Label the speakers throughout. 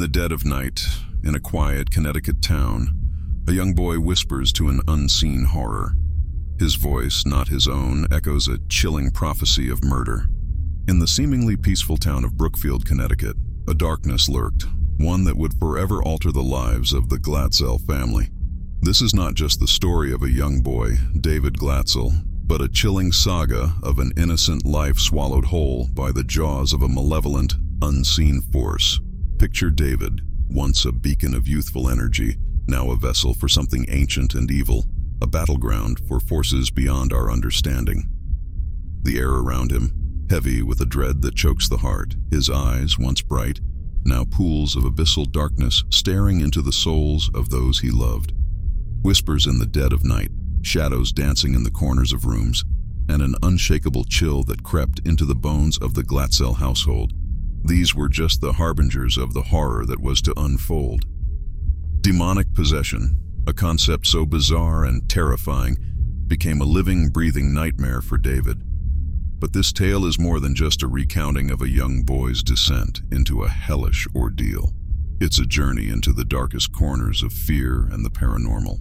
Speaker 1: the dead of night, in a quiet Connecticut town, a young boy whispers to an unseen horror. His voice, not his own, echoes a chilling prophecy of murder. In the seemingly peaceful town of Brookfield, Connecticut, a darkness lurked, one that would forever alter the lives of the Glatzel family. This is not just the story of a young boy, David Glatzel, but a chilling saga of an innocent life swallowed whole by the jaws of a malevolent, unseen force. Picture David, once a beacon of youthful energy, now a vessel for something ancient and evil, a battleground for forces beyond our understanding. The air around him, heavy with a dread that chokes the heart, his eyes, once bright, now pools of abyssal darkness staring into the souls of those he loved. Whispers in the dead of night, shadows dancing in the corners of rooms, and an unshakable chill that crept into the bones of the Glatzel household. These were just the harbingers of the horror that was to unfold. Demonic possession, a concept so bizarre and terrifying, became a living, breathing nightmare for David. But this tale is more than just a recounting of a young boy's descent into a hellish ordeal. It's a journey into the darkest corners of fear and the paranormal.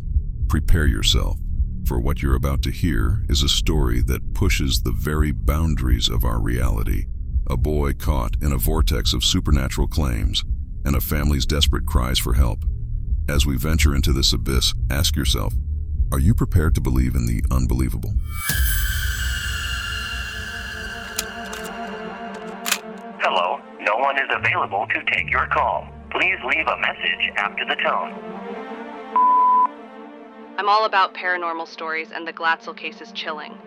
Speaker 1: Prepare yourself, for what you're about to hear is a story that pushes the very boundaries of our reality a boy caught in a vortex of supernatural claims, and a family's desperate cries for help. As we venture into this abyss, ask yourself, are you prepared to believe in the unbelievable?
Speaker 2: Hello, no one is available to take your call. Please leave a message after the tone.
Speaker 3: I'm all about paranormal stories, and the Glatzel case is chilling.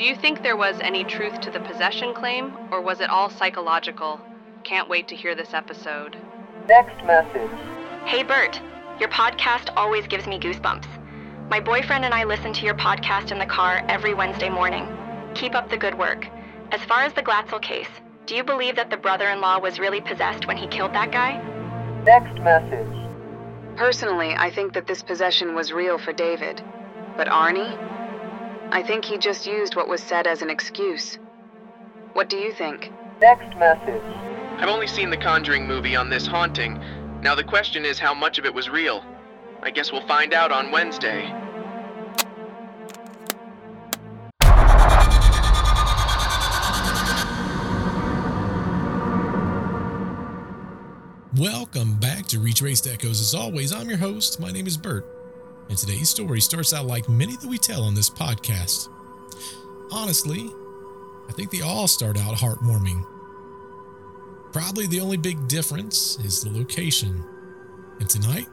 Speaker 3: Do you think there was any truth to the possession claim, or was it all psychological? Can't wait to hear this episode.
Speaker 4: Next message.
Speaker 5: Hey Bert, your podcast always gives me goosebumps. My boyfriend and I listen to your podcast in the car every Wednesday morning. Keep up the good work. As far as the Glatzel case, do you believe that the brother in law was really possessed when he killed that guy?
Speaker 4: Next message.
Speaker 3: Personally, I think that this possession was real for David. But Arnie? I think he just used what was said as an excuse. What do you think?
Speaker 4: Next message.
Speaker 6: I've only seen the Conjuring movie on this haunting. Now the question is how much of it was real. I guess we'll find out on Wednesday.
Speaker 7: Welcome back to Retraced Echoes. As always, I'm your host. My name is Bert, and today's story starts out like many that we tell on this podcast. Honestly, I think they all start out heartwarming. Probably the only big difference is the location. And tonight,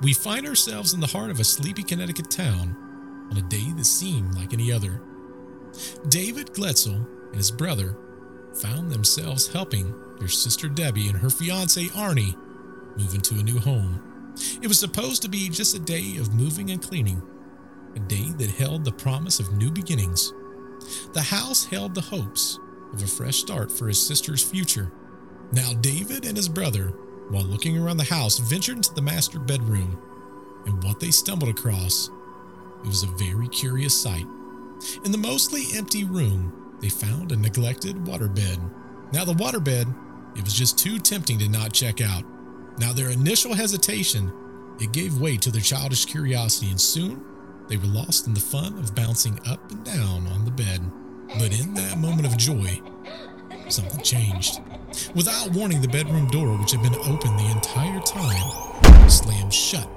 Speaker 7: we find ourselves in the heart of a sleepy Connecticut town on a day that seemed like any other. David Glatzel and his brother found themselves helping their sister Debbie and her fiance Arnie move into a new home. It was supposed to be just a day of moving and cleaning, a day that held the promise of new beginnings. The house held the hopes of a fresh start for his sister's future. Now, David and his brother, while looking around the house, ventured into the master bedroom, and what they stumbled across it was a very curious sight. In the mostly empty room, they found a neglected waterbed. Now, the waterbed, it was just too tempting to not check out. Now, their initial hesitation, it gave way to their childish curiosity, and soon they were lost in the fun of bouncing up and down on the bed. But in that moment of joy, something changed. Without warning, the bedroom door, which had been open the entire time, slammed shut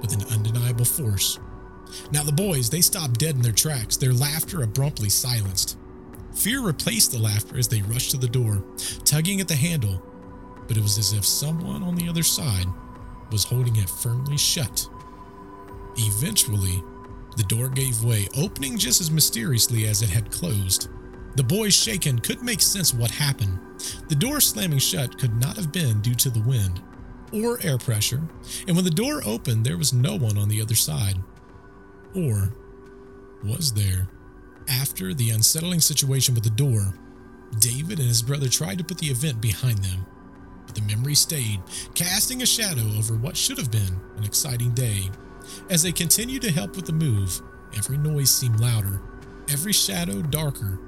Speaker 7: with an undeniable force. Now, the boys, they stopped dead in their tracks, their laughter abruptly silenced. Fear replaced the laughter as they rushed to the door, tugging at the handle, but it was as if someone on the other side was holding it firmly shut. Eventually, the door gave way, opening just as mysteriously as it had closed. The boys, shaken, couldn't make sense of what happened. The door slamming shut could not have been due to the wind or air pressure, and when the door opened, there was no one on the other side. Or was there? After the unsettling situation with the door, David and his brother tried to put the event behind them, the memory stayed, casting a shadow over what should have been an exciting day. As they continued to help with the move, every noise seemed louder, every shadow darker.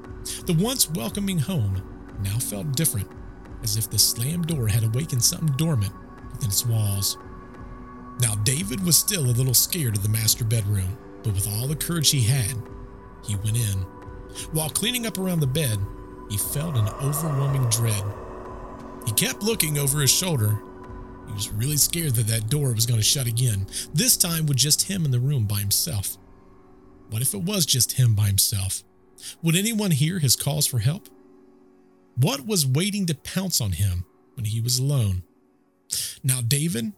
Speaker 7: The once welcoming home now felt different, as if the slammed door had awakened something dormant within its walls. Now, David was still a little scared of the master bedroom, but with all the courage he had, he went in. While cleaning up around the bed, he felt an overwhelming dread. He kept looking over his shoulder. He was really scared that that door was going to shut again, this time with just him in the room by himself. What if it was just him by himself? Would anyone hear his calls for help? What was waiting to pounce on him when he was alone? Now, David,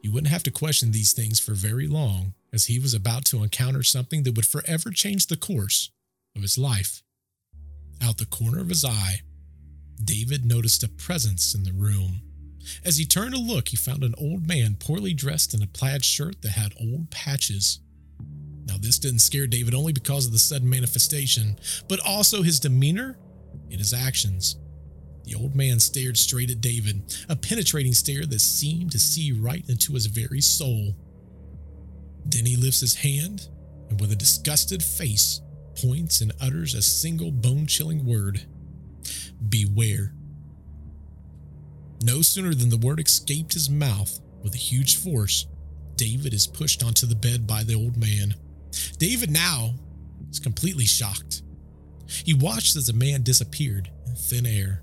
Speaker 7: he wouldn't have to question these things for very long, as he was about to encounter something that would forever change the course of his life. Out the corner of his eye, David noticed a presence in the room. As he turned to look, he found an old man poorly dressed in a plaid shirt that had old patches. Now, this didn't scare David only because of the sudden manifestation, but also his demeanor and his actions. The old man stared straight at David, a penetrating stare that seemed to see right into his very soul. Then he lifts his hand and, with a disgusted face, points and utters a single bone chilling word Beware. No sooner than the word escaped his mouth with a huge force, David is pushed onto the bed by the old man. David now is completely shocked. He watched as the man disappeared in thin air.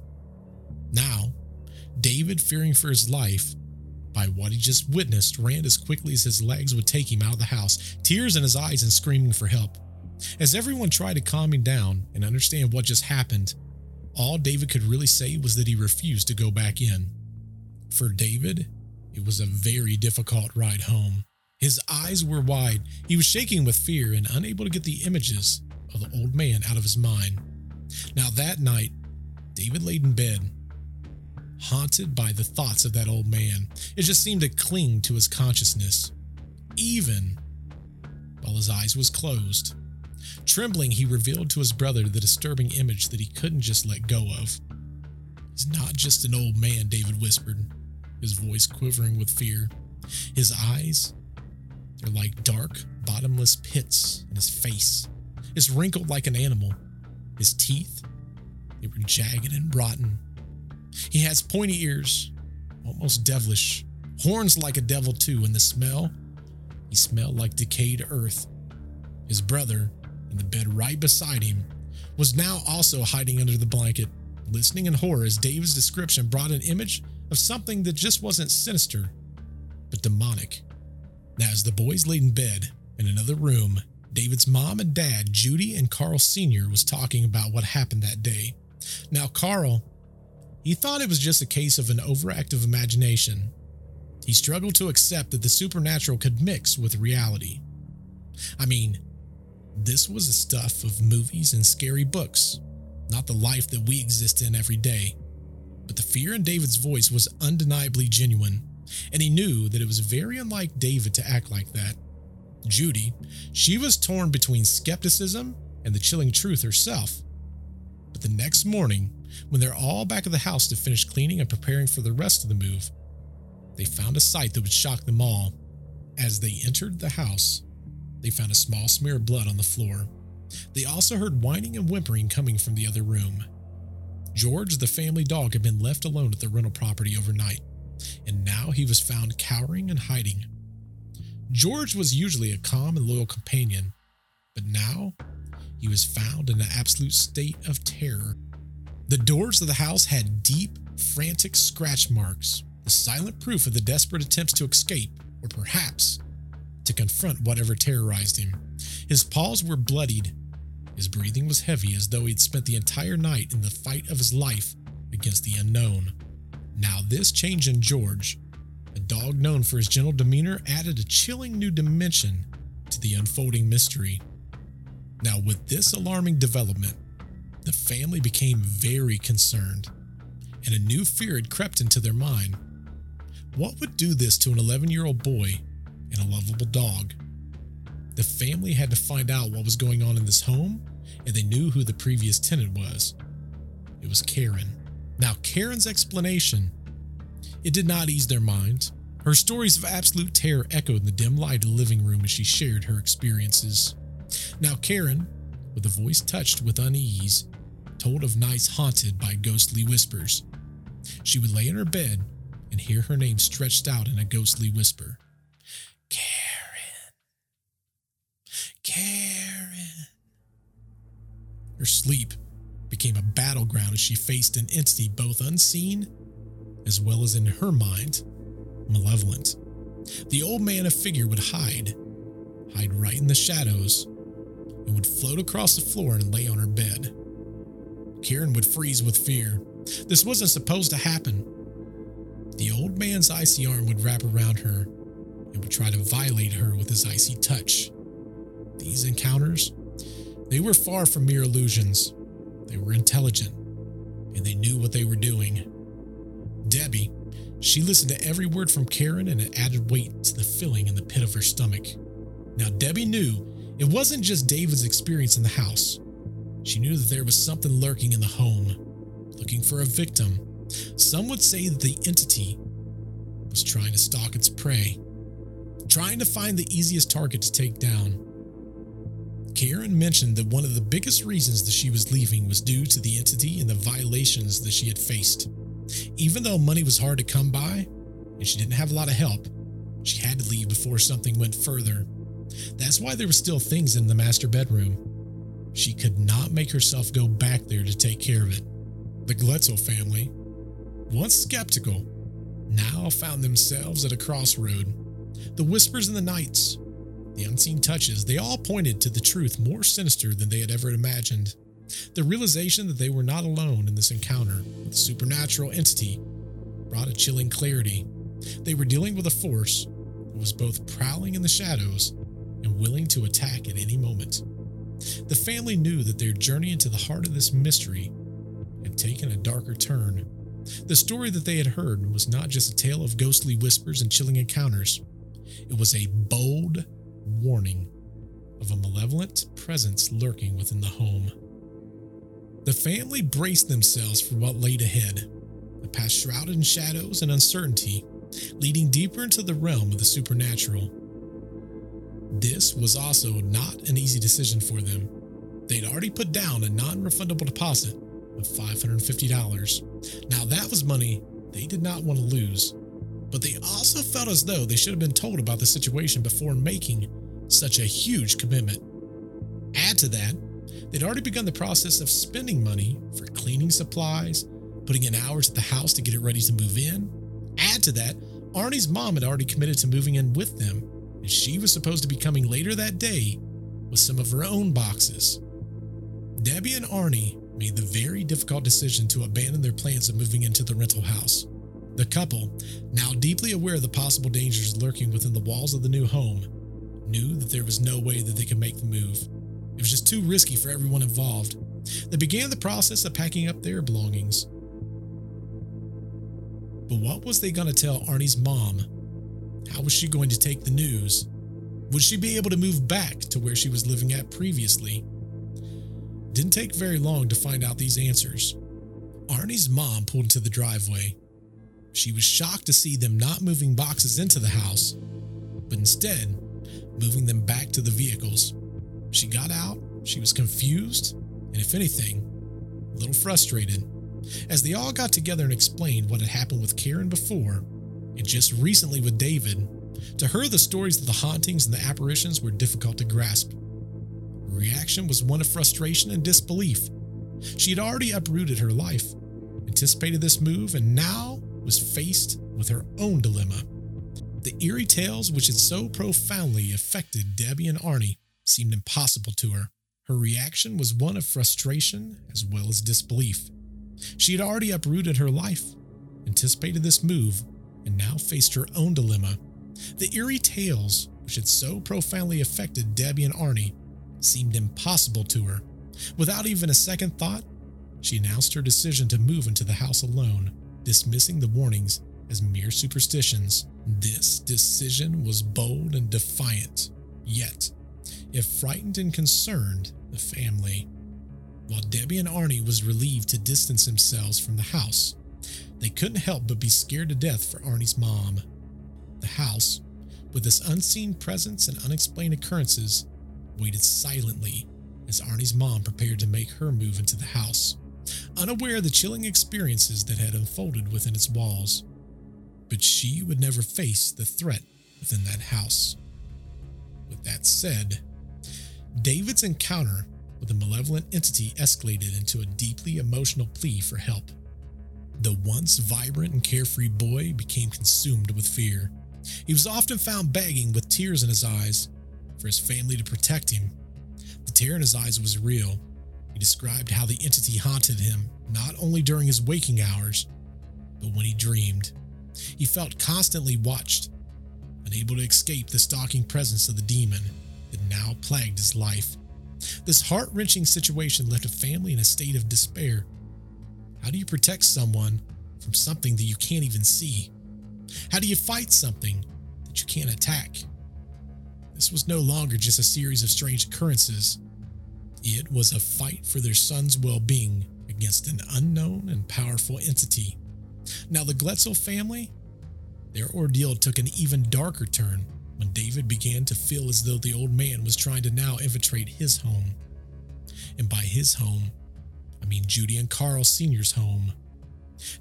Speaker 7: Now, David, fearing for his life by what he just witnessed, ran as quickly as his legs would take him out of the house, tears in his eyes and screaming for help. As everyone tried to calm him down and understand what just happened, all David could really say was that he refused to go back in. For David, it was a very difficult ride home. His eyes were wide, he was shaking with fear and unable to get the images of the old man out of his mind. Now, that night, David laid in bed, haunted by the thoughts of that old man. It just seemed to cling to his consciousness, even while his eyes was closed. Trembling, he revealed to his brother the disturbing image that he couldn't just let go of. He's not just an old man, David whispered, his voice quivering with fear. His eyes, they're like dark, bottomless pits in his face. It's wrinkled like an animal. His teeth, they were jagged and rotten. He has pointy ears, almost devilish, horns like a devil, too, and the smell, he smelled like decayed earth. His brother, the bed right beside him, was now also hiding under the blanket, listening in horror as Dave's description brought an image of something that just wasn't sinister, but demonic. Now, as the boys laid in bed in another room, David's mom and dad, Judy and Carl Sr., was talking about what happened that day. Now, Carl, he thought it was just a case of an overactive imagination. He struggled to accept that the supernatural could mix with reality. I mean, this was the stuff of movies and scary books, not the life that we exist in every day. But the fear in David's voice was undeniably genuine, and he knew that it was very unlike David to act like that. Judy, she was torn between skepticism and the chilling truth herself. But the next morning, when they're all back at the house to finish cleaning and preparing for the rest of the move, they found a sight that would shock them all. As they entered the house, they found a small smear of blood on the floor. They also heard whining and whimpering coming from the other room. George, the family dog, had been left alone at the rental property overnight, and now he was found cowering and hiding. George was usually a calm and loyal companion, but now he was found in an absolute state of terror. The doors of the house had deep, frantic scratch marks, the silent proof of the desperate attempts to escape, or perhaps to confront whatever terrorized him. His paws were bloodied. His breathing was heavy as though he'd spent the entire night in the fight of his life against the unknown. Now, this change in George, a dog known for his gentle demeanor, added a chilling new dimension to the unfolding mystery. Now, with this alarming development, the family became very concerned, and a new fear had crept into their mind. What would do this to an 11 year old boy and a lovable dog? The family had to find out what was going on in this home, and they knew who the previous tenant was. It was Karen. Now, Karen's explanation, it did not ease their minds. Her stories of absolute terror echoed in the dim light of the living room as she shared her experiences. Now, Karen, with a voice touched with unease, told of nights haunted by ghostly whispers. She would lay in her bed and hear her name stretched out in a ghostly whisper Karen. Karen. Her sleep became a battleground as she faced an entity both unseen as well as in her mind malevolent. The old man, a figure, would hide, hide right in the shadows, and would float across the floor and lay on her bed. Karen would freeze with fear. This wasn't supposed to happen. The old man's icy arm would wrap around her and would try to violate her with his icy touch. These encounters, they were far from mere illusions. They were intelligent, and they knew what they were doing. Debbie, she listened to every word from Karen and it added weight to the feeling in the pit of her stomach. Now, Debbie knew it wasn't just David's experience in the house. She knew that there was something lurking in the home, looking for a victim. Some would say that the entity was trying to stalk its prey, trying to find the easiest target to take down. Karen mentioned that one of the biggest reasons that she was leaving was due to the entity and the violations that she had faced. Even though money was hard to come by and she didn't have a lot of help, she had to leave before something went further. That's why there were still things in the master bedroom. She could not make herself go back there to take care of it. The Glatzel family, once skeptical, now found themselves at a crossroad. The whispers in the nights, the unseen touches, they all pointed to the truth more sinister than they had ever imagined. The realization that they were not alone in this encounter with the supernatural entity brought a chilling clarity. They were dealing with a force that was both prowling in the shadows and willing to attack at any moment. The family knew that their journey into the heart of this mystery had taken a darker turn. The story that they had heard was not just a tale of ghostly whispers and chilling encounters, it was a bold warning of a malevolent presence lurking within the home. The family braced themselves for what laid ahead, a path shrouded in shadows and uncertainty, leading deeper into the realm of the supernatural. This was also not an easy decision for them. They'd already put down a non refundable deposit of $550. Now, that was money they did not want to lose, but they also felt as though they should have been told about the situation before making such a huge commitment. Add to that, They'd already begun the process of spending money for cleaning supplies, putting in hours at the house to get it ready to move in. Add to that, Arnie's mom had already committed to moving in with them, and she was supposed to be coming later that day with some of her own boxes. Debbie and Arnie made the very difficult decision to abandon their plans of moving into the rental house. The couple, now deeply aware of the possible dangers lurking within the walls of the new home, knew that there was no way that they could make the move. It was just too risky for everyone involved. They began the process of packing up their belongings. But what was they going to tell Arnie's mom? How was she going to take the news? Would she be able to move back to where she was living at previously? Didn't take very long to find out these answers. Arnie's mom pulled into the driveway. She was shocked to see them not moving boxes into the house, but instead moving them back to the vehicles. She got out, she was confused, and if anything, a little frustrated. As they all got together and explained what had happened with Karen before, and just recently with David, to her the stories of the hauntings and the apparitions were difficult to grasp. Her reaction was one of frustration and disbelief. She had already uprooted her life, anticipated this move, and now was faced with her own dilemma. The eerie tales which had so profoundly affected Debbie and Arnie seemed impossible to her. Her reaction was one of frustration as well as disbelief. She had already uprooted her life, anticipated this move, and now faced her own dilemma. The eerie tales, which had so profoundly affected Debbie and Arnie, seemed impossible to her. Without even a second thought, she announced her decision to move into the house alone, dismissing the warnings as mere superstitions. This decision was bold and defiant, yet if frightened and concerned, the family. While Debbie and Arnie was relieved to distance themselves from the house, they couldn't help but be scared to death for Arnie's mom. The house, with its unseen presence and unexplained occurrences, waited silently as Arnie's mom prepared to make her move into the house, unaware of the chilling experiences that had unfolded within its walls. but she would never face the threat within that house. With that said, David's encounter with a malevolent entity escalated into a deeply emotional plea for help. The once vibrant and carefree boy became consumed with fear. He was often found begging with tears in his eyes for his family to protect him. The tear in his eyes was real. He described how the entity haunted him not only during his waking hours, but when he dreamed. He felt constantly watched, unable to escape the stalking presence of the demon that now plagued his life. This heart wrenching situation left a family in a state of despair. How do you protect someone from something that you can't even see? How do you fight something that you can't attack? This was no longer just a series of strange occurrences. It was a fight for their son's well being against an unknown and powerful entity. Now, the Glatzel family, their ordeal took an even darker turn when David began to feel as though the old man was trying to now infiltrate his home. And by his home, I mean Judy and Carl Sr.'s home.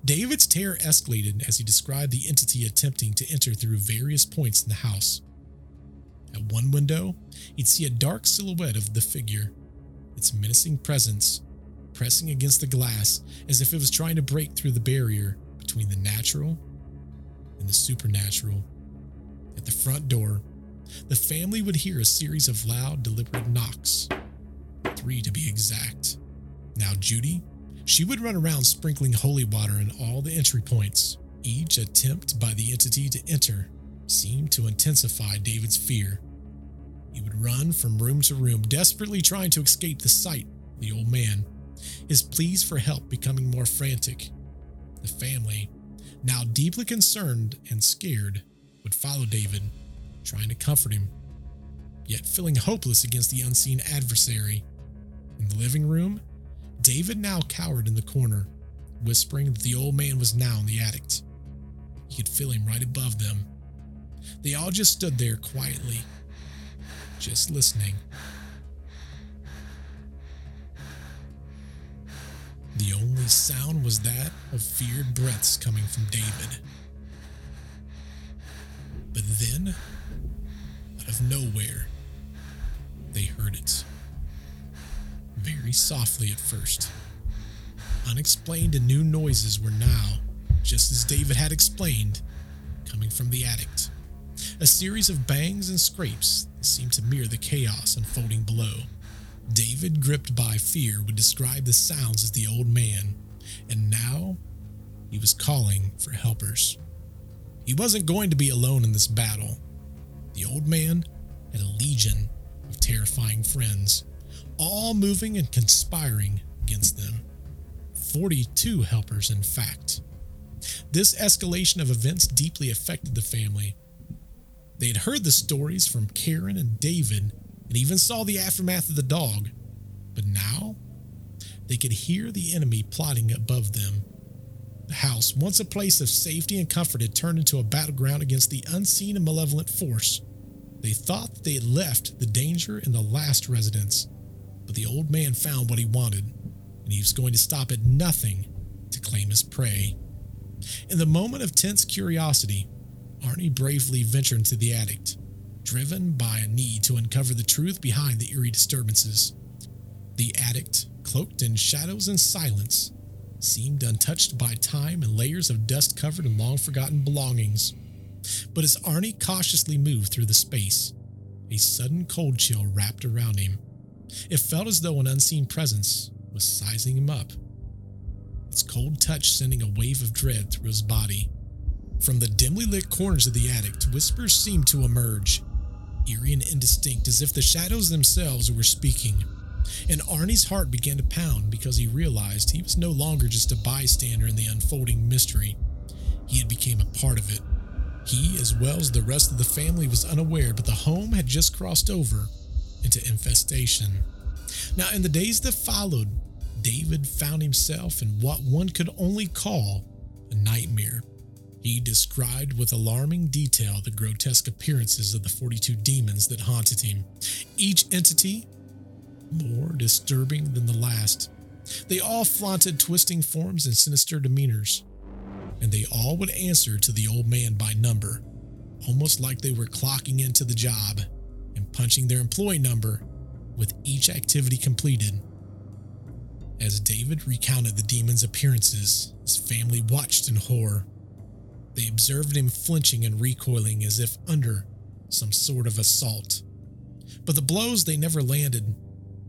Speaker 7: David's terror escalated as he described the entity attempting to enter through various points in the house. At one window, he'd see a dark silhouette of the figure, its menacing presence pressing against the glass as if it was trying to break through the barrier between the natural and the supernatural. At the front door, the family would hear a series of loud, deliberate knocks, three to be exact. Now, Judy, she would run around sprinkling holy water in all the entry points. Each attempt by the entity to enter seemed to intensify David's fear. He would run from room to room, desperately trying to escape the sight of the old man, his pleas for help becoming more frantic. The family, now deeply concerned and scared, would follow David, trying to comfort him, yet feeling hopeless against the unseen adversary. In the living room, David now cowered in the corner, whispering that the old man was now in the attic. He could feel him right above them. They all just stood there quietly, just listening. The only sound was that of feared breaths coming from David. But then, out of nowhere, they heard it. Very softly at first. Unexplained and new noises were now, just as David had explained, coming from the attic. A series of bangs and scrapes seemed to mirror the chaos unfolding below. David, gripped by fear, would describe the sounds as the old man, and now he was calling for helpers. He wasn't going to be alone in this battle. The old man had a legion of terrifying friends, all moving and conspiring against them. 42 helpers, in fact. This escalation of events deeply affected the family. They had heard the stories from Karen and David and even saw the aftermath of the dog, but now they could hear the enemy plotting above them. The house, once a place of safety and comfort, had turned into a battleground against the unseen and malevolent force. They thought they had left the danger in the last residence, but the old man found what he wanted, and he was going to stop at nothing to claim his prey. In the moment of tense curiosity, Arnie bravely ventured into the attic, driven by a need to uncover the truth behind the eerie disturbances. The attic, cloaked in shadows and silence, seemed untouched by time and layers of dust covered and long forgotten belongings. But as Arnie cautiously moved through the space, a sudden cold chill wrapped around him. It felt as though an unseen presence was sizing him up, its cold touch sending a wave of dread through his body. From the dimly lit corners of the attic, whispers seemed to emerge, eerie and indistinct, as if the shadows themselves were speaking. And Arnie's heart began to pound because he realized he was no longer just a bystander in the unfolding mystery. He had become a part of it. He, as well as the rest of the family, was unaware, but the home had just crossed over into infestation. Now, in the days that followed, David found himself in what one could only call a nightmare. He described with alarming detail the grotesque appearances of the 42 demons that haunted him, each entity more disturbing than the last. They all flaunted twisting forms and sinister demeanors. and they all would answer to the old man by number, almost like they were clocking into the job and punching their employee number with each activity completed. As David recounted the demon's appearances, his family watched in horror. They observed him flinching and recoiling as if under some sort of assault. But the blows they never landed.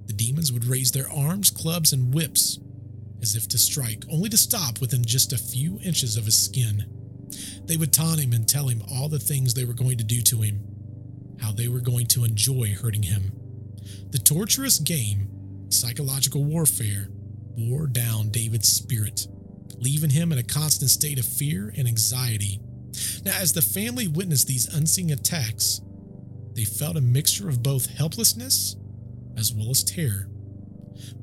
Speaker 7: The demons would raise their arms, clubs, and whips as if to strike, only to stop within just a few inches of his skin. They would taunt him and tell him all the things they were going to do to him, how they were going to enjoy hurting him. The torturous game, psychological warfare, wore down David's spirit, leaving him in a constant state of fear and anxiety. Now, as the family witnessed these unseen attacks, they felt a mixture of both helplessness as well as terror.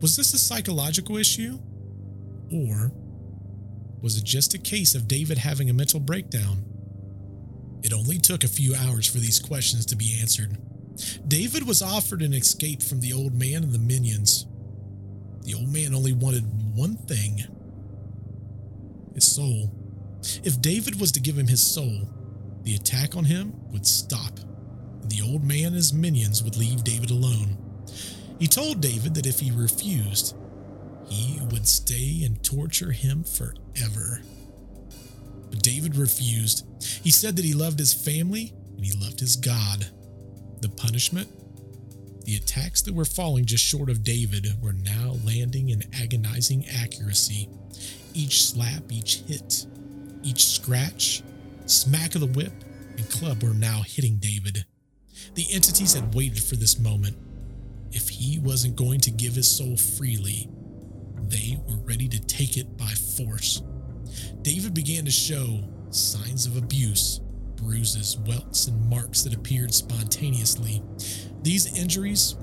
Speaker 7: Was this a psychological issue? Or was it just a case of David having a mental breakdown? It only took a few hours for these questions to be answered. David was offered an escape from the old man and the minions. The old man only wanted one thing his soul. If David was to give him his soul, the attack on him would stop, and the old man and his minions would leave David alone. He told David that if he refused, he would stay and torture him forever. But David refused. He said that he loved his family and he loved his God. The punishment? The attacks that were falling just short of David were now landing in agonizing accuracy. Each slap, each hit, each scratch, smack of the whip, and club were now hitting David. The entities had waited for this moment. If he wasn't going to give his soul freely, they were ready to take it by force. David began to show signs of abuse, bruises, welts, and marks that appeared spontaneously. These injuries,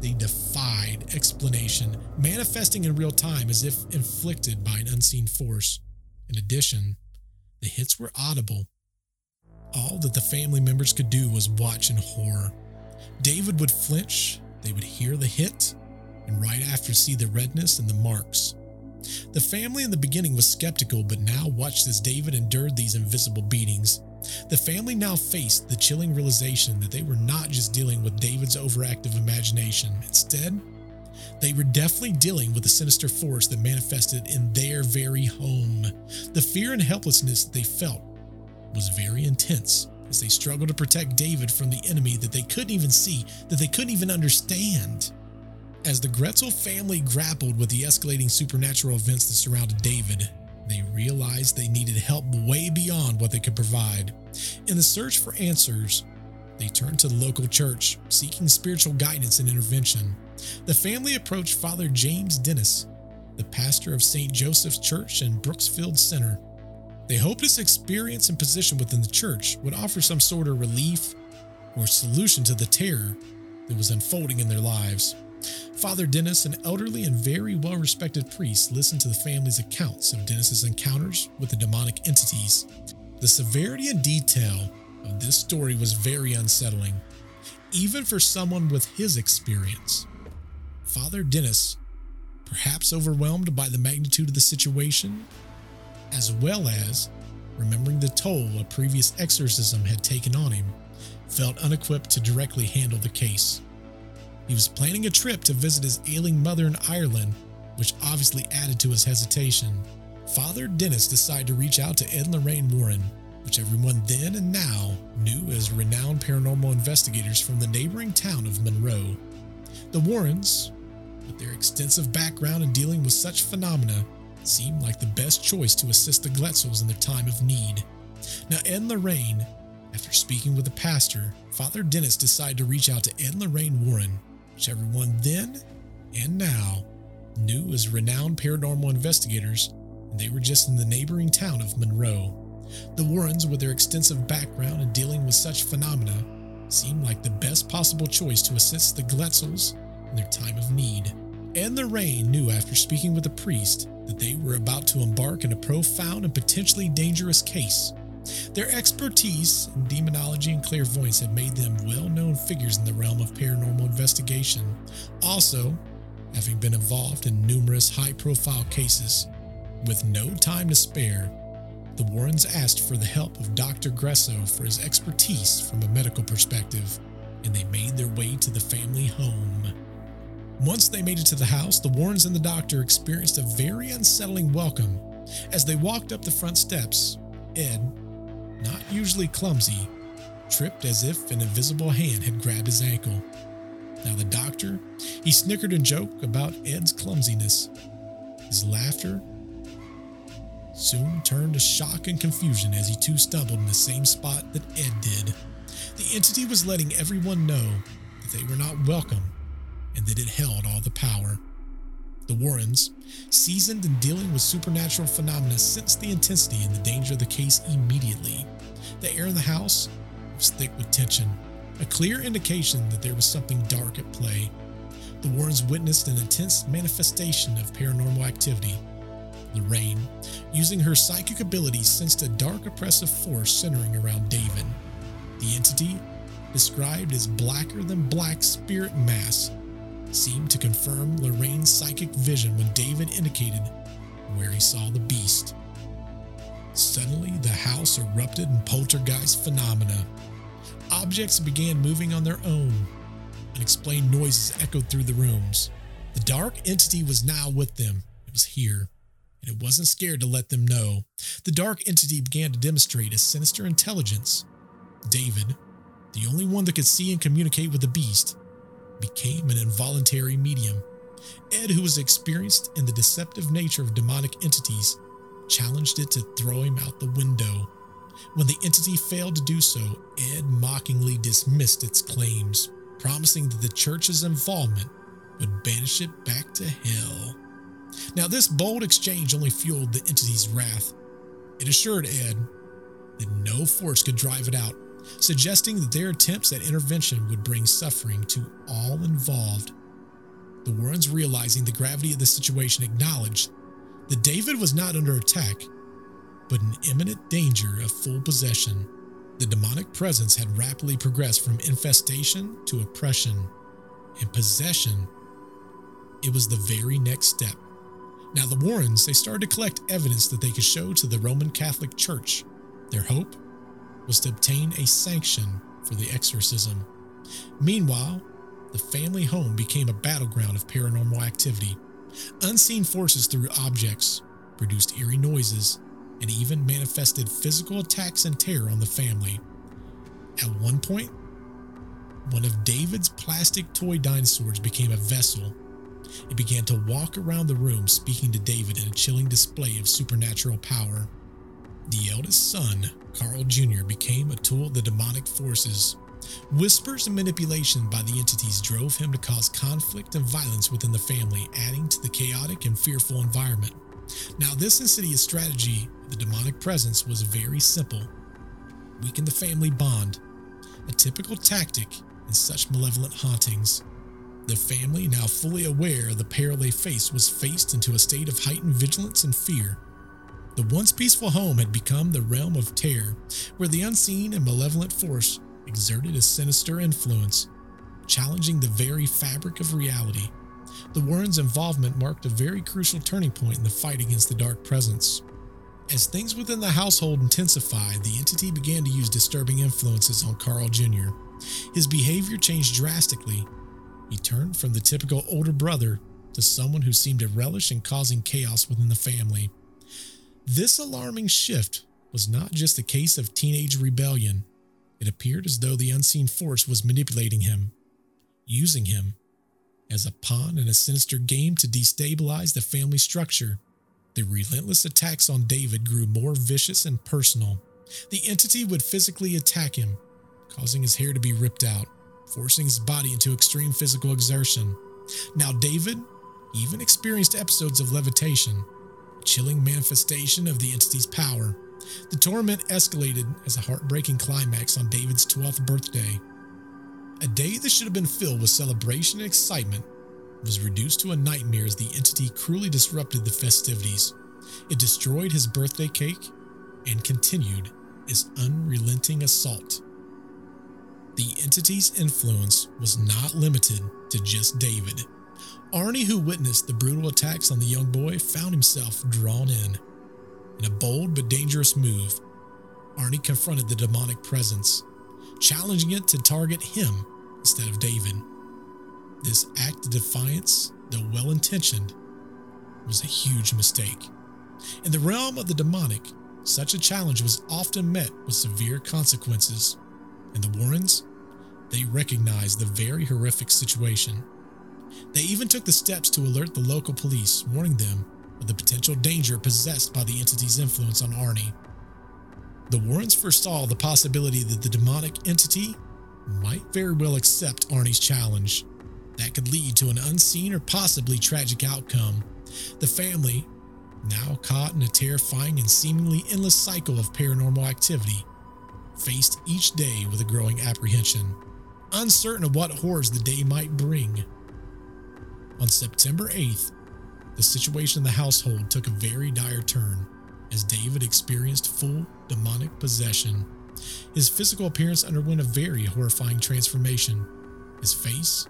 Speaker 7: they defied explanation, manifesting in real time as if inflicted by an unseen force. In addition, the hits were audible. All that the family members could do was watch in horror. David would flinch, they would hear the hit, and right after see the redness and the marks. The family in the beginning was skeptical, but now watched as David endured these invisible beatings. The family now faced the chilling realization that they were not just dealing with David's overactive imagination. Instead, they were definitely dealing with a sinister force that manifested in their very home. The fear and helplessness they felt was very intense as they struggled to protect David from the enemy that they couldn't even see, that they couldn't even understand. As the Glatzel family grappled with the escalating supernatural events that surrounded David, they realized they needed help way beyond what they could provide. In the search for answers, they turned to the local church, seeking spiritual guidance and intervention. The family approached Father James Dennis, the pastor of St. Joseph's Church in Brookfield Center. They hoped his experience and position within the church would offer some sort of relief or solution to the terror that was unfolding in their lives. Father Dennis, an elderly and very well respected priest, listened to the family's accounts of Dennis's encounters with the demonic entities. The severity and detail of this story was very unsettling, even for someone with his experience. Father Dennis, perhaps overwhelmed by the magnitude of the situation, as well as remembering the toll a previous exorcism had taken on him, felt unequipped to directly handle the case. He was planning a trip to visit his ailing mother in Ireland, which obviously added to his hesitation. Father Dennis decided to reach out to Ed and Lorraine Warren, which everyone then and now knew as renowned paranormal investigators from the neighboring town of Monroe. The Warrens, with their extensive background in dealing with such phenomena, seemed like the best choice to assist the Glatzels in their time of need. Now, Ed and Lorraine, after speaking with the pastor, Father Dennis decided to reach out to Ed and Lorraine Warren, which everyone then and now knew as renowned paranormal investigators, and they were just in the neighboring town of Monroe. The Warrens, with their extensive background in dealing with such phenomena, seemed like the best possible choice to assist the Glatzels in their time of need. And the Lorraine knew after speaking with the priest that they were about to embark in a profound and potentially dangerous case. Their expertise in demonology and clairvoyance had made them well known figures in the realm of paranormal investigation, also, having been involved in numerous high profile cases. With no time to spare, the Warrens asked for the help of Dr. Gresso for his expertise from a medical perspective, and they made their way to the family home. Once they made it to the house, the Warrens and the doctor experienced a very unsettling welcome. As they walked up the front steps, Ed, not usually clumsy, tripped as if an invisible hand had grabbed his ankle. Now, the doctor, he snickered and joked about Ed's clumsiness. His laughter soon turned to shock and confusion as he too stumbled in the same spot that Ed did. The entity was letting everyone know that they were not welcome and that it held all the power. The Warrens, seasoned in dealing with supernatural phenomena, sensed the intensity and the danger of the case immediately. The air in the house was thick with tension, a clear indication that there was something dark at play. The Warrens witnessed an intense manifestation of paranormal activity. Lorraine, using her psychic abilities, sensed a dark oppressive force centering around David. The entity, described as blacker than black spirit mass, seemed to confirm Lorraine's psychic vision when David indicated where he saw the beast. Suddenly, the house erupted in poltergeist phenomena. Objects began moving on their own. Unexplained noises echoed through the rooms. The dark entity was now with them. It was here, and it wasn't scared to let them know. The dark entity began to demonstrate a sinister intelligence. David, the only one that could see and communicate with the beast, became an involuntary medium. Ed, who was experienced in the deceptive nature of demonic entities, challenged it to throw him out the window. When the entity failed to do so, Ed mockingly dismissed its claims, promising that the church's involvement would banish it back to hell. Now, this bold exchange only fueled the entity's wrath. It assured Ed that no force could drive it out, suggesting that their attempts at intervention would bring suffering to all involved. The Warrens, realizing the gravity of the situation, acknowledged that David was not under attack, but in imminent danger of full possession. The demonic presence had rapidly progressed from infestation to oppression and possession. It was the very next step. Now, the Warrens, they started to collect evidence that they could show to the Roman Catholic Church. Their hope was to obtain a sanction for the exorcism. Meanwhile, the family home became a battleground of paranormal activity. Unseen forces threw objects, produced eerie noises, and even manifested physical attacks and terror on the family. At one point, one of David's plastic toy dinosaurs became a vessel. It began to walk around the room, speaking to David in a chilling display of supernatural power. The eldest son, Carl Jr., became a tool of the demonic forces. Whispers and manipulation by the entities drove him to cause conflict and violence within the family, adding to the chaotic and fearful environment. Now, this insidious strategy of the demonic presence was very simple weaken the family bond, a typical tactic in such malevolent hauntings. The family, now fully aware of the peril they faced, was faced into a state of heightened vigilance and fear. The once peaceful home had become the realm of terror, where the unseen and malevolent force exerted a sinister influence, challenging the very fabric of reality. The Warrens' involvement marked a very crucial turning point in the fight against the dark presence. As things within the household intensified, the entity began to use disturbing influences on Carl Jr. His behavior changed drastically. He turned from the typical older brother to someone who seemed to relish in causing chaos within the family. This alarming shift was not just a case of teenage rebellion. It appeared as though the unseen force was manipulating him, using him as a pawn in a sinister game to destabilize the family structure. The relentless attacks on David grew more vicious and personal. The entity would physically attack him, causing his hair to be ripped out, forcing his body into extreme physical exertion. Now, David even experienced episodes of levitation, chilling manifestation of the entity's power. The torment escalated as a heartbreaking climax on David's 12th birthday. A day that should have been filled with celebration and excitement was reduced to a nightmare as the entity cruelly disrupted the festivities. It destroyed his birthday cake and continued its unrelenting assault. The entity's influence was not limited to just David. Arnie, who witnessed the brutal attacks on the young boy, found himself drawn in. In a bold but dangerous move, Arnie confronted the demonic presence, challenging it to target him instead of David. This act of defiance, though well intentioned, was a huge mistake. In the realm of the demonic, such a challenge was often met with severe consequences, and the Warrens, they recognized the very horrific situation. They even took the steps to alert the local police, warning them of the potential danger possessed by the entity's influence on Arnie. The Warrens foresaw the possibility that the demonic entity might very well accept Arnie's challenge. That could lead to an unseen or possibly tragic outcome. The family, now caught in a terrifying and seemingly endless cycle of paranormal activity, faced each day with a growing apprehension, uncertain of what horrors the day might bring. On September 8th, the situation in the household took a very dire turn as David experienced full demonic possession. His physical appearance underwent a very horrifying transformation. His face,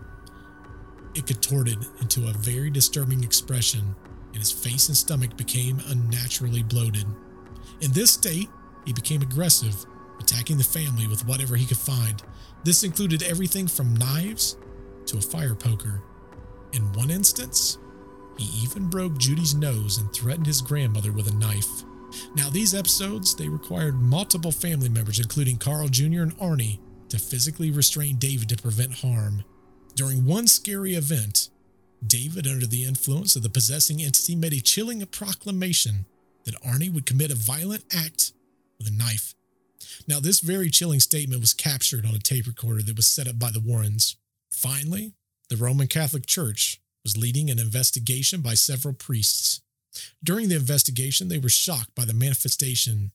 Speaker 7: it contorted into a very disturbing expression, and his face and stomach became unnaturally bloated. In this state, he became aggressive, attacking the family with whatever he could find. This included everything from knives to a fire poker. In one instance, he even broke Judy's nose and threatened his grandmother with a knife. Now, these episodes, they required multiple family members, including Carl Jr. and Arnie, to physically restrain David to prevent harm. During one scary event, David, under the influence of the possessing entity, made a chilling proclamation that Arnie would commit a violent act with a knife. Now, this very chilling statement was captured on a tape recorder that was set up by the Warrens. Finally, the Roman Catholic Church was leading an investigation by several priests. During the investigation, they were shocked by the manifestation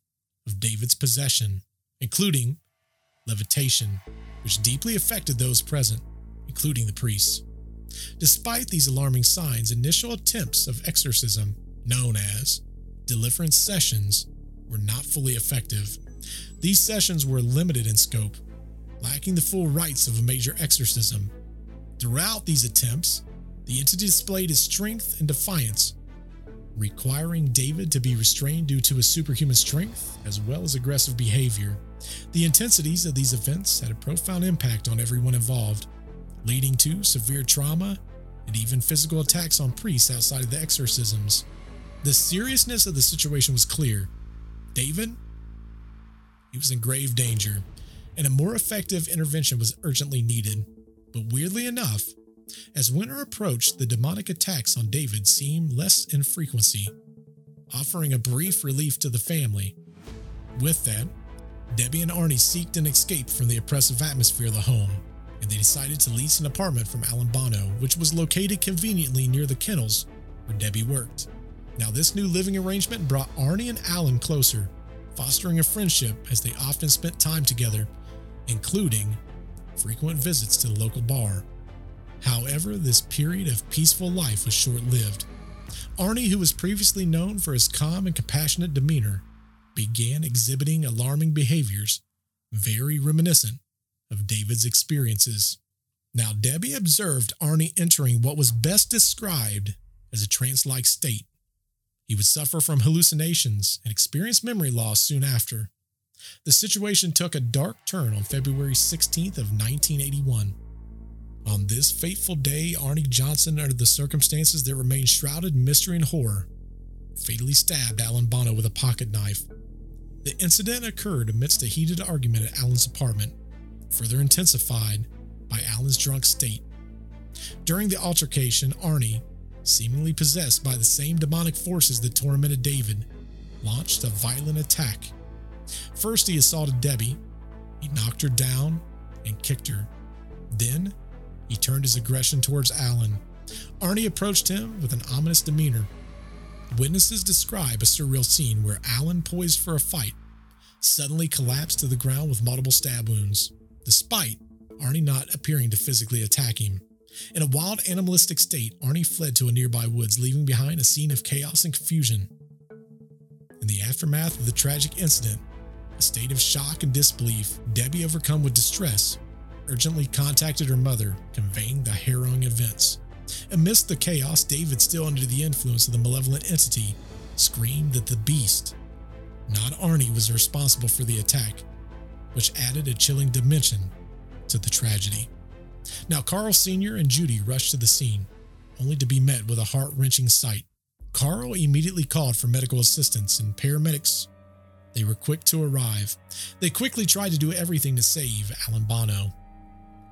Speaker 7: of David's possession, including levitation, which deeply affected those present, including the priests. Despite these alarming signs, initial attempts of exorcism, known as deliverance sessions, were not fully effective. These sessions were limited in scope, lacking the full rites of a major exorcism. Throughout these attempts, the entity displayed its strength and defiance, requiring David to be restrained due to his superhuman strength as well as aggressive behavior. The intensities of these events had a profound impact on everyone involved, leading to severe trauma and even physical attacks on priests outside of the exorcisms. The seriousness of the situation was clear. David, he was in grave danger, and a more effective intervention was urgently needed. But weirdly enough, as winter approached, the demonic attacks on David seemed less in frequency, offering a brief relief to the family. With that, Debbie and Arnie seeked an escape from the oppressive atmosphere of the home, and they decided to lease an apartment from Alan Bono, which was located conveniently near the kennels where Debbie worked. Now, this new living arrangement brought Arnie and Alan closer, fostering a friendship as they often spent time together, including frequent visits to the local bar. However, this period of peaceful life was short lived. Arnie, who was previously known for his calm and compassionate demeanor, began exhibiting alarming behaviors, very reminiscent of David's experiences. Now, Debbie observed Arnie entering what was best described as a trance like state. He would suffer from hallucinations and experience memory loss soon after. The situation took a dark turn on February 16th of 1981. On this fateful day, Arnie Johnson, under the circumstances that remained shrouded in mystery and horror, fatally stabbed Alan Bono with a pocket knife. The incident occurred amidst a heated argument at Alan's apartment, further intensified by Alan's drunk state. During the altercation, Arnie, seemingly possessed by the same demonic forces that tormented David, launched a violent attack. First, he assaulted Debbie, he knocked her down and kicked her. Then, he turned his aggression towards Alan. Arnie approached him with an ominous demeanor. Witnesses describe a surreal scene where Alan, poised for a fight, suddenly collapsed to the ground with multiple stab wounds, despite Arnie not appearing to physically attack him. In a wild animalistic state, Arnie fled to a nearby woods, leaving behind a scene of chaos and confusion. In the aftermath of the tragic incident, a state of shock and disbelief, Debbie, overcome with distress, urgently contacted her mother, conveying the harrowing events. Amidst the chaos, David, still under the influence of the malevolent entity, screamed that the beast not Arnie, was responsible for the attack, which added a chilling dimension to the tragedy. Now, Carl Sr. and Judy rushed to the scene, only to be met with a heart wrenching sight. Carl immediately called for medical assistance and paramedics. They were quick to arrive. They quickly tried to do everything to save Alan Bono,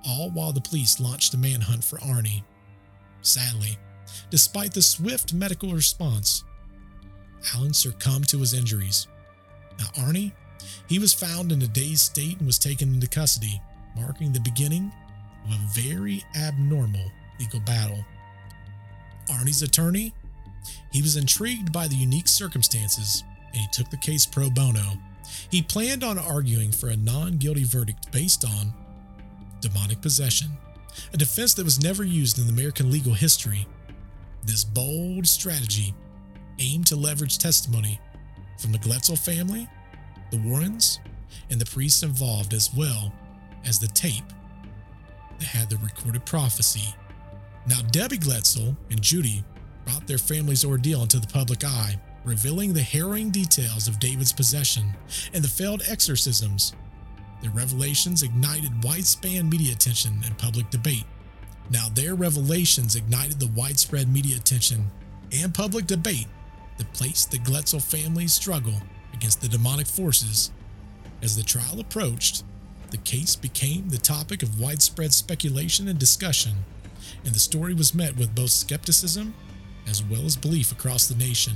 Speaker 7: all while the police launched a manhunt for Arnie. Sadly, despite the swift medical response, Alan succumbed to his injuries. Now, Arnie, he was found in a dazed state and was taken into custody, marking the beginning of a very abnormal legal battle. Arnie's attorney, he was intrigued by the unique circumstances and he took the case pro bono. He planned on arguing for a non guilty verdict based on demonic possession, a defense that was never used in American legal history. This bold strategy aimed to leverage testimony from the Glatzel family, the Warrens, and the priests involved, as well as the tape that had the recorded prophecy. Now, Debbie Glatzel and Judy brought their family's ordeal into the public eye, revealing the harrowing details of David's possession and the failed exorcisms. Their revelations ignited widespread media attention and public debate. Now, their revelations ignited the widespread media attention and public debate that placed the Glatzel family's struggle against the demonic forces. As the trial approached, the case became the topic of widespread speculation and discussion, and the story was met with both skepticism as well as belief across the nation.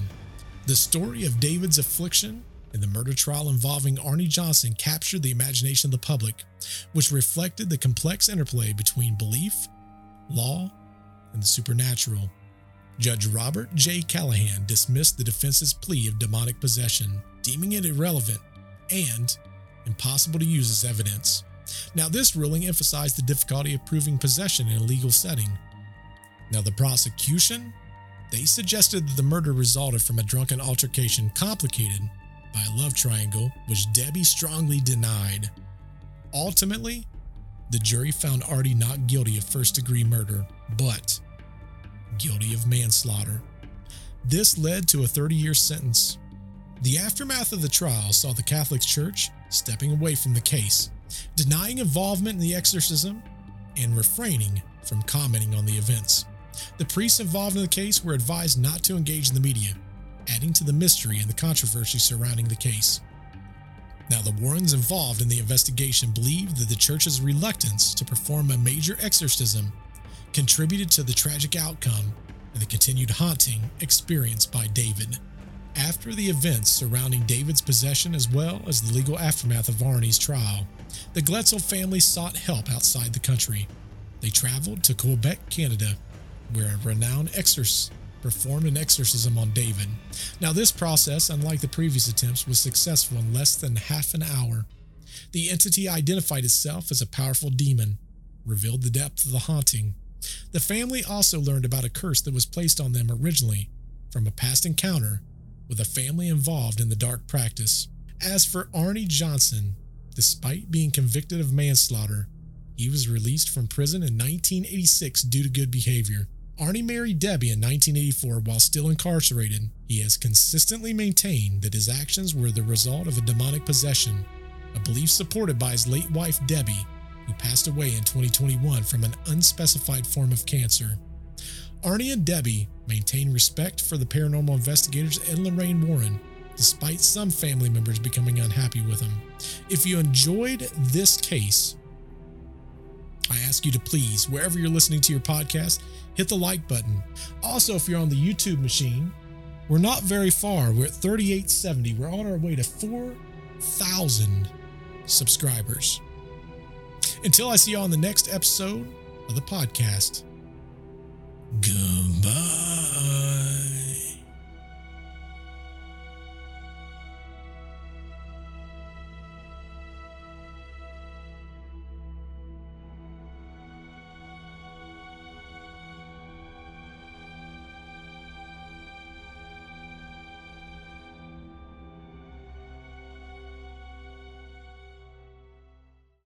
Speaker 7: The story of David's affliction and the murder trial involving Arnie Johnson captured the imagination of the public, which reflected the complex interplay between belief, law, and the supernatural. Judge Robert J. Callahan dismissed the defense's plea of demonic possession, deeming it irrelevant and impossible to use as evidence. Now, this ruling emphasized the difficulty of proving possession in a legal setting. Now, the prosecution, they suggested that the murder resulted from a drunken altercation complicated by a love triangle, which Debbie strongly denied. Ultimately, the jury found Artie not guilty of first degree murder, but guilty of manslaughter. This led to a 30 year sentence. The aftermath of the trial saw the Catholic Church stepping away from the case, denying involvement in the exorcism, and refraining from commenting on the events. The priests involved in the case were advised not to engage in the media, adding to the mystery and the controversy surrounding the case. Now, the Warrens involved in the investigation believed that the church's reluctance to perform a major exorcism contributed to the tragic outcome and the continued haunting experienced by David. After the events surrounding David's possession as well as the legal aftermath of Arnie's trial, the Glatzel family sought help outside the country. They traveled to Quebec, Canada, where a renowned exorcist performed an exorcism on David. Now, this process, unlike the previous attempts, was successful in less than half an hour. The entity identified itself as a powerful demon, revealed the depth of the haunting, the family also learned about a curse that was placed on them originally from a past encounter with a family involved in the dark practice. As for Arnie Johnson, despite being convicted of manslaughter, he was released from prison in 1986 due to good behavior. Arnie married Debbie in 1984 while still incarcerated. He has consistently maintained that his actions were the result of a demonic possession, a belief supported by his late wife Debbie who passed away in 2021 from an unspecified form of cancer. Arnie and Debbie maintain respect for the paranormal investigators and Lorraine Warren, despite some family members becoming unhappy with them. If you enjoyed this case, I ask you to please, wherever you're listening to your podcast, hit the like button. Also, if you're on the YouTube machine, we're not very far. We're at 3870. We're on our way to 4,000 subscribers. Until I see you on the next episode of the podcast, goodbye.